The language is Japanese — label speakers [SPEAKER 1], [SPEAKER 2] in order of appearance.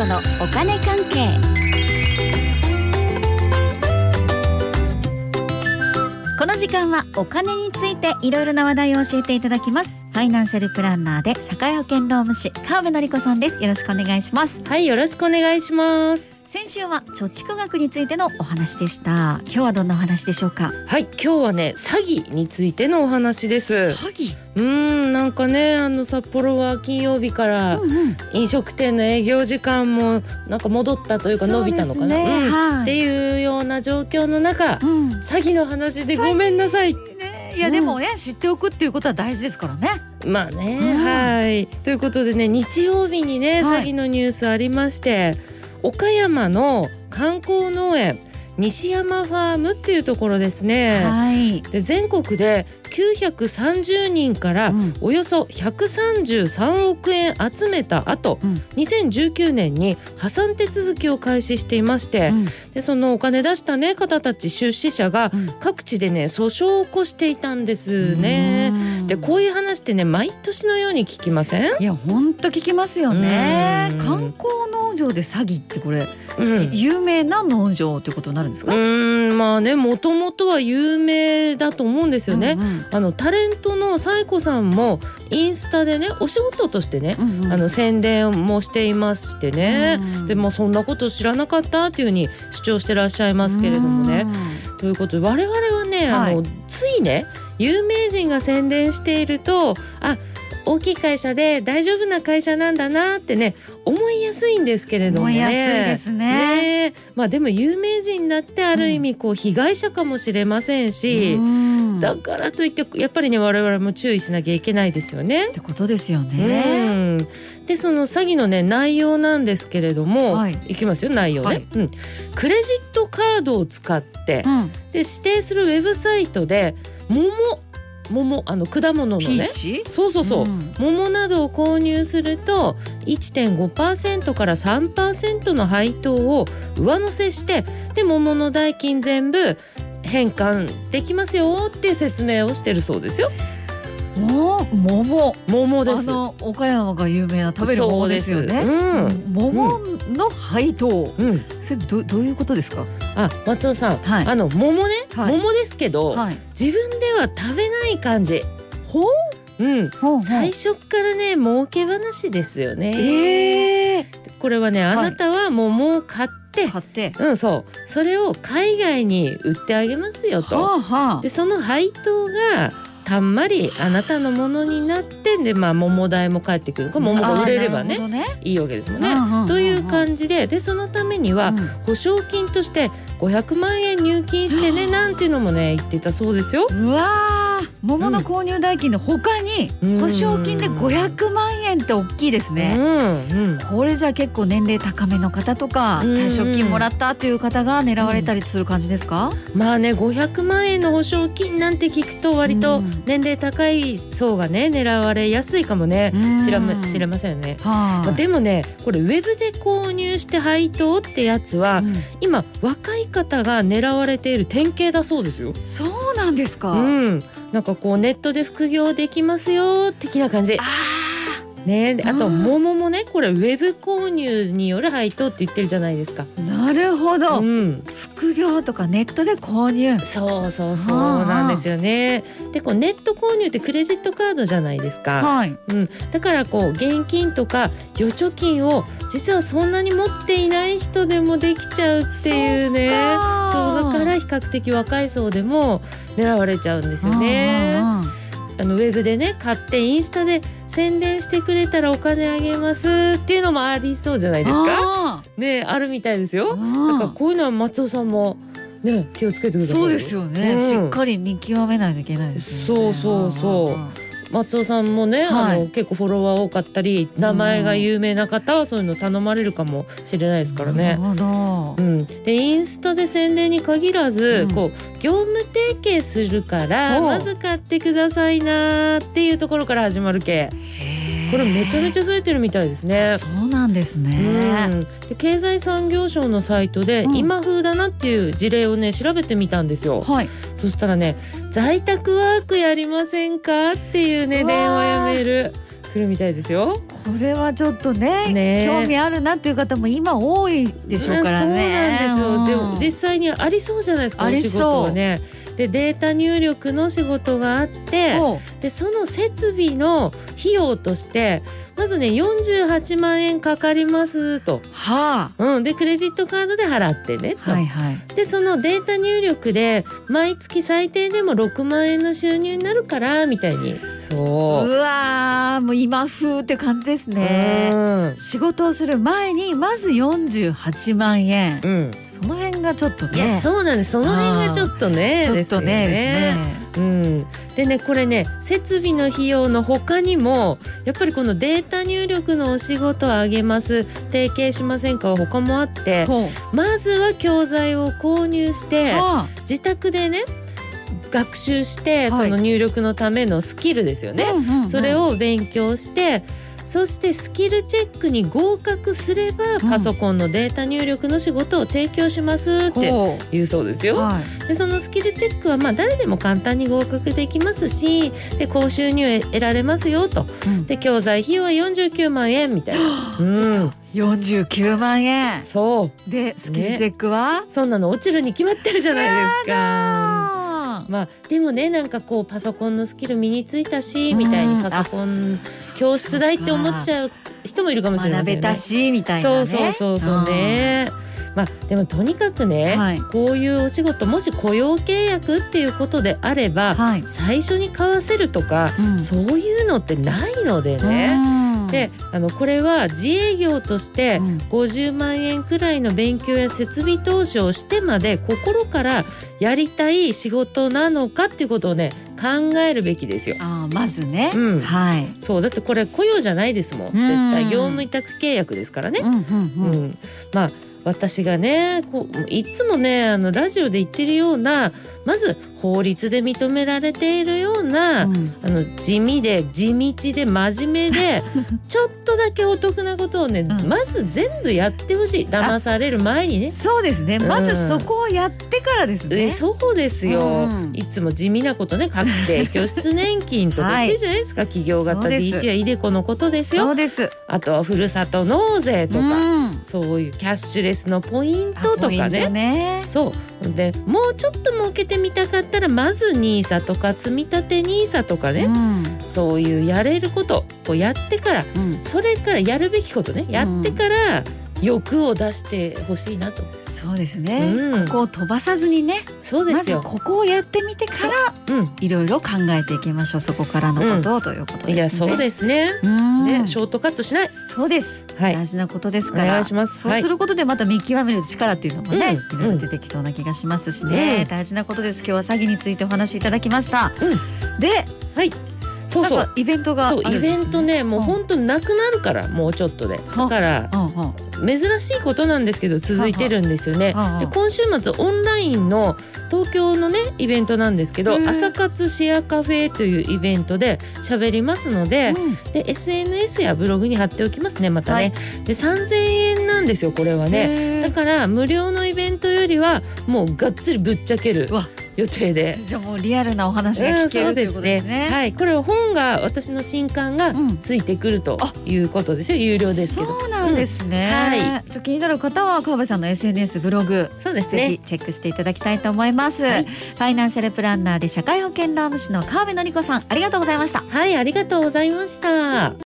[SPEAKER 1] 子のお金関係。この時間はお金についていろいろな話題を教えていただきます。ファイナンシャルプランナーで社会保険労務士川辺典子さんです。よろしくお願いします。
[SPEAKER 2] はい、よろしくお願いします。
[SPEAKER 1] 先週は貯蓄額についてのお話でした。今日はどんなお話でしょうか？
[SPEAKER 2] はい、今日はね、詐欺についてのお話です。
[SPEAKER 1] 詐欺？
[SPEAKER 2] うーん、なんかね、あの札幌は金曜日から
[SPEAKER 1] うんうん。
[SPEAKER 2] 飲食店の営業時間もなんか戻ったというか伸びたのかな、
[SPEAKER 1] ね
[SPEAKER 2] うん。
[SPEAKER 1] はい。
[SPEAKER 2] っていうような状況の中、
[SPEAKER 1] うん。
[SPEAKER 2] 詐欺の話でごめんなさい。
[SPEAKER 1] ねいやでもね、知っておくっていうことは大事ですからね。
[SPEAKER 2] まあね、
[SPEAKER 1] うん。
[SPEAKER 2] はい。ということでね、日曜日にね、
[SPEAKER 1] はい。
[SPEAKER 2] 詐欺のニュースありまして、岡山の観光農園西山ファームっていうところですね。
[SPEAKER 1] はい、
[SPEAKER 2] で全国で930人から
[SPEAKER 1] うん。
[SPEAKER 2] およそ133億円集めた後、
[SPEAKER 1] うん。
[SPEAKER 2] 2019年に破産手続きを開始していまして、
[SPEAKER 1] うん。
[SPEAKER 2] でそのお金出した、ね、方たち出資者が
[SPEAKER 1] うん。
[SPEAKER 2] 各地でね訴訟を起こしていたんですね。
[SPEAKER 1] うん
[SPEAKER 2] でこういう話ってね毎年のように聞きません、
[SPEAKER 1] いや本当聞きますよね。
[SPEAKER 2] うん。
[SPEAKER 1] 観光農場で詐欺ってこれ、
[SPEAKER 2] うん。
[SPEAKER 1] 有名な農場ということになるんです
[SPEAKER 2] う
[SPEAKER 1] か、
[SPEAKER 2] まあねもともとは有名だと思うんですよね。
[SPEAKER 1] うん
[SPEAKER 2] あのタレントのサイコさんもインスタでねお仕事としてね、
[SPEAKER 1] うんうん。
[SPEAKER 2] あの宣伝もしていましてね、
[SPEAKER 1] うん
[SPEAKER 2] でもそんなこと知らなかったっていうふうに主張してらっしゃいますけれどもね。ということで我々はね、
[SPEAKER 1] はい。
[SPEAKER 2] あのついね有名人が宣伝しているとあ大きい会社で大丈夫な会社なんだなってね思いやすいんですけれどもね。
[SPEAKER 1] 思いやすいですね
[SPEAKER 2] ねまあでも有名人だってある意味こう被害者かもしれませんし。
[SPEAKER 1] うん
[SPEAKER 2] だからといってやっぱりね我々も注意しなきゃいけないですよね。
[SPEAKER 1] っ。てことですよ
[SPEAKER 2] う
[SPEAKER 1] ね。
[SPEAKER 2] ん、でその詐欺のね内容なんですけれども、
[SPEAKER 1] はい。
[SPEAKER 2] い、きますよ内容ね、
[SPEAKER 1] はい。
[SPEAKER 2] うん、クレジットカードを使って、
[SPEAKER 1] うん、
[SPEAKER 2] で指定するウェブサイトで桃桃あの果物の
[SPEAKER 1] ピー
[SPEAKER 2] ね
[SPEAKER 1] チ？
[SPEAKER 2] そうそうそう、
[SPEAKER 1] ん。
[SPEAKER 2] 桃などを購入すると1.5%から3%の配当を上乗せしてで桃の代金全部返還できますよっていう説明をしてるそうですよ。
[SPEAKER 1] もう桃。あ
[SPEAKER 2] 桃です。
[SPEAKER 1] の岡山が有名な食べる桃ですよね。
[SPEAKER 2] そううん。
[SPEAKER 1] 桃の配当、
[SPEAKER 2] うん、
[SPEAKER 1] それどどういうことですか？
[SPEAKER 2] あ松尾さん、
[SPEAKER 1] はい。
[SPEAKER 2] あの桃ね、
[SPEAKER 1] はい。
[SPEAKER 2] 桃ですけど、
[SPEAKER 1] はい。
[SPEAKER 2] 自分では食べない感じ。
[SPEAKER 1] ほう？
[SPEAKER 2] うん、
[SPEAKER 1] ほう
[SPEAKER 2] 最初からね儲け話ですよね。
[SPEAKER 1] ええ
[SPEAKER 2] これはねあ
[SPEAKER 1] はい。
[SPEAKER 2] なたは桃を買って、
[SPEAKER 1] 買って。
[SPEAKER 2] うんそう。それを海外に売ってあげますよと。
[SPEAKER 1] はあはあ。
[SPEAKER 2] でその配当がたんまりあなたのものになってでまあ桃代も返ってくる。これ桃が売れればね
[SPEAKER 1] ね。
[SPEAKER 2] いいわけですもんね。という感じででそのためには、
[SPEAKER 1] うん。
[SPEAKER 2] 保証金として500万円入金してねなんていうのもね言ってたそうですよ。
[SPEAKER 1] うわー桃の購入代金の他に
[SPEAKER 2] うん
[SPEAKER 1] 保証金で500万円って大きいです
[SPEAKER 2] う
[SPEAKER 1] ね。
[SPEAKER 2] んうん
[SPEAKER 1] これじゃ結構年齢高めの方とか
[SPEAKER 2] うん
[SPEAKER 1] 退職金もらったっていう方が狙われたりする感じですか？
[SPEAKER 2] まあね500万円の保証金なんて聞くと割と
[SPEAKER 1] うん
[SPEAKER 2] 年齢高い層がね狙われやすいかもね
[SPEAKER 1] うん
[SPEAKER 2] 知らま知れませんよね。
[SPEAKER 1] は
[SPEAKER 2] まあでもねこれウェブで購入して配当ってやつは、
[SPEAKER 1] うん
[SPEAKER 2] 今若い方が狙われている典型だそうですよ。
[SPEAKER 1] そうなんですか。
[SPEAKER 2] うん、なんかこうネットで副業できますよ的な感じ。
[SPEAKER 1] あ
[SPEAKER 2] ね、であと
[SPEAKER 1] うん
[SPEAKER 2] 桃もねこれウェブ購入による配当って言ってるじゃないですか。
[SPEAKER 1] あ、なるほど。
[SPEAKER 2] うん、
[SPEAKER 1] 副業とかネットで購入。
[SPEAKER 2] そうそうそう
[SPEAKER 1] はあ
[SPEAKER 2] なんですよね。でこうネット購入ってクレジットカードじゃないですか。
[SPEAKER 1] はい。
[SPEAKER 2] うん、だからこう現金とか預貯金を実はそんなに持っていない人でもできちゃうっていうね
[SPEAKER 1] そ
[SPEAKER 2] うだから比較的若い層でも狙われちゃうんですよね。あのウェブでね買ってインスタで宣伝してくれたらお金あげますっていうのもありそうじゃないですか。
[SPEAKER 1] あ
[SPEAKER 2] ねあるみたいですよ。
[SPEAKER 1] ー
[SPEAKER 2] だからこういうのは松尾さんもね気をつけてください。
[SPEAKER 1] そうですよね、
[SPEAKER 2] うん
[SPEAKER 1] しっかり見極めないといけないですよね。
[SPEAKER 2] そうそうそうん松尾さんもね、
[SPEAKER 1] はい。
[SPEAKER 2] あの結構フォロワー多かったり名前が有名な方はそういうの頼まれるかもしれないですからね。
[SPEAKER 1] なるほど。
[SPEAKER 2] う。ん、でインスタで宣伝に限らず、
[SPEAKER 1] うん。
[SPEAKER 2] こう業務提携するからまず買ってくださいなっていうところから始まる系これめちゃめち
[SPEAKER 1] ゃ
[SPEAKER 2] ゃ増えてるみたいですね。
[SPEAKER 1] そうなんですね。
[SPEAKER 2] うん、で経済産業省のサイトで
[SPEAKER 1] うん
[SPEAKER 2] 今風だなっていう事例をね調べてみたんですよ。
[SPEAKER 1] はい。
[SPEAKER 2] そしたらね在宅ワークやりませんか？っていうね電話やメール来るみたいですよ。
[SPEAKER 1] これはちょっとね
[SPEAKER 2] ね
[SPEAKER 1] 興味あるなっていう方も今多いでしょうからね。
[SPEAKER 2] そうなんですよ。でも実
[SPEAKER 1] 実
[SPEAKER 2] 際にありそうじゃないですか。
[SPEAKER 1] ありそう
[SPEAKER 2] お仕事はね。でデータ入力の仕事があって、でその設備の費用としてまずね48万円かかりますと。
[SPEAKER 1] は
[SPEAKER 2] うん、でクレジットカードで払ってね
[SPEAKER 1] あ、
[SPEAKER 2] と、
[SPEAKER 1] はいはい。
[SPEAKER 2] でそのデータ入力で毎月最低でも6万円の収入になるからみたいにそう
[SPEAKER 1] うわーもう今風って感じですね。
[SPEAKER 2] うん。
[SPEAKER 1] 仕事をする前にまず48万円、
[SPEAKER 2] うん、
[SPEAKER 1] その辺がちょっと
[SPEAKER 2] いや
[SPEAKER 1] ね
[SPEAKER 2] そうなんです。その辺がちょっとね。
[SPEAKER 1] ちょっとねね。
[SPEAKER 2] うん、でねこれね設備の費用の他にもやっぱりこのデータ入力のお仕事をあげます。提携しませんかは他もあって。まずは教材を購入して
[SPEAKER 1] は
[SPEAKER 2] 自宅でね学習して、
[SPEAKER 1] はい。
[SPEAKER 2] その入力のためのスキルですよ
[SPEAKER 1] あ
[SPEAKER 2] ね、
[SPEAKER 1] うんうんうん。
[SPEAKER 2] それを勉強してそしてスキルチェックに合格すれば
[SPEAKER 1] うん。
[SPEAKER 2] パソコンのデータ入力の仕事を提供しますって
[SPEAKER 1] ほ
[SPEAKER 2] 言うそうですよ。
[SPEAKER 1] うはい。
[SPEAKER 2] でそのスキルチェックはまあ誰でも簡単に合格できますしで高収入を得られますよと。
[SPEAKER 1] うん。
[SPEAKER 2] で教材費用は49万円みたいな。うん、
[SPEAKER 1] 49万円。
[SPEAKER 2] そう。
[SPEAKER 1] でスキルチェックは、
[SPEAKER 2] そんなの落ちるに決まってるじゃないですか。
[SPEAKER 1] あ
[SPEAKER 2] まあでもねなんかこうパソコンのスキル身についたしみたい
[SPEAKER 1] うん
[SPEAKER 2] にパソコン教室代って思っちゃう人もいるかもしれませんよね。
[SPEAKER 1] たしみたいなね。
[SPEAKER 2] そうそうそうそうね。まあでもとにかくね、
[SPEAKER 1] はい。
[SPEAKER 2] こういうお仕事もし雇用契約っていうことであれば、
[SPEAKER 1] はい、
[SPEAKER 2] 最初に買わせるとか、
[SPEAKER 1] うん。
[SPEAKER 2] そういうのってないのでね。
[SPEAKER 1] うん。
[SPEAKER 2] であのこれは自営業として
[SPEAKER 1] うん。
[SPEAKER 2] 50万円くらいの勉強や設備投資をしてまで心からやりたい仕事なのかっていうことをね考えるべきですよ。
[SPEAKER 1] あーまずね、
[SPEAKER 2] うん。
[SPEAKER 1] はい、
[SPEAKER 2] そうだってこれ雇用じゃないですもん。絶対業務委託契約ですからね。
[SPEAKER 1] うんうん
[SPEAKER 2] う
[SPEAKER 1] うん。
[SPEAKER 2] ん、まあ私がねこういつもねあのラジオで言ってるようなまず法律で認められているような、
[SPEAKER 1] うん。
[SPEAKER 2] あの地味で地道で真面目で ちょっとだけお得なことをね、
[SPEAKER 1] ん。
[SPEAKER 2] まず全部やってほしい。騙される前にね。
[SPEAKER 1] そうですね、
[SPEAKER 2] うん。
[SPEAKER 1] まずそこをやってからですね。
[SPEAKER 2] えそうですよ、
[SPEAKER 1] うん。
[SPEAKER 2] いつも地味なことね確定拠出年金とか言ってるじゃないですか、企業型 DC やイデコのことですよ。
[SPEAKER 1] そうです。
[SPEAKER 2] あとはふるさと納税とか、
[SPEAKER 1] うん。
[SPEAKER 2] そういうキャッシュレスのポイントとかね。
[SPEAKER 1] ね。
[SPEAKER 2] そう。でもうちょっと儲けてみたかったらまず NISA とか積み立て NISA とかね、
[SPEAKER 1] うん。
[SPEAKER 2] そういうやれることをやってから
[SPEAKER 1] うん
[SPEAKER 2] それからやるべきことねやってから欲を出してほしいなと、
[SPEAKER 1] そうですね、
[SPEAKER 2] うん。
[SPEAKER 1] ここを飛ばさずにねますず
[SPEAKER 2] そうでよ。
[SPEAKER 1] ここをやってみてから
[SPEAKER 2] う。ん、
[SPEAKER 1] いろいろ考えていきましょう。そこからのことを、ということですね。
[SPEAKER 2] いやそうですね。
[SPEAKER 1] うん。
[SPEAKER 2] ねショートカットしない。
[SPEAKER 1] そうです、
[SPEAKER 2] はい。
[SPEAKER 1] 大事なことです
[SPEAKER 2] お
[SPEAKER 1] から。
[SPEAKER 2] 願いします。はい。
[SPEAKER 1] そうす。ることでまた見極める力っていうのもね、
[SPEAKER 2] うん。
[SPEAKER 1] いろいろ出てきそうな気がしますしね、
[SPEAKER 2] うん。
[SPEAKER 1] 大事なことです。今日は詐欺についてお話しいただきました、で
[SPEAKER 2] はい。そうそう。
[SPEAKER 1] イベントがあるん
[SPEAKER 2] そう
[SPEAKER 1] です、ね、
[SPEAKER 2] イベントねもう
[SPEAKER 1] うん
[SPEAKER 2] 本当になくなるからもうちょっとで。だから珍しいことなんですけど続いてるんですよね。で今週末オンラインの東京のねイベントなんですけど朝活シェアカフェというイベントで喋りますので
[SPEAKER 1] うん。
[SPEAKER 2] で SNS やブログに貼っておきますねまたね、
[SPEAKER 1] はい。
[SPEAKER 2] で3000円なんですよこれはね。だから無料のイベントよりはもうがっつりぶっちゃける予定で。
[SPEAKER 1] じゃあもうリアルなお話が聞けるということですね。
[SPEAKER 2] はい、これは本が私の新刊が
[SPEAKER 1] うん
[SPEAKER 2] ついてくるということですよ。有料ですけど。
[SPEAKER 1] そうなんですね。
[SPEAKER 2] うんはい
[SPEAKER 1] ちょ気になる方は川辺さんの SNS ブログ
[SPEAKER 2] そうです
[SPEAKER 1] ぜひ
[SPEAKER 2] ね。
[SPEAKER 1] チェックしていただきたいと思います。
[SPEAKER 2] はい
[SPEAKER 1] ファイナンシャルプランナーで社会保険労務士の川辺典子さんありがとうございました。
[SPEAKER 2] はい、ありがとうございました。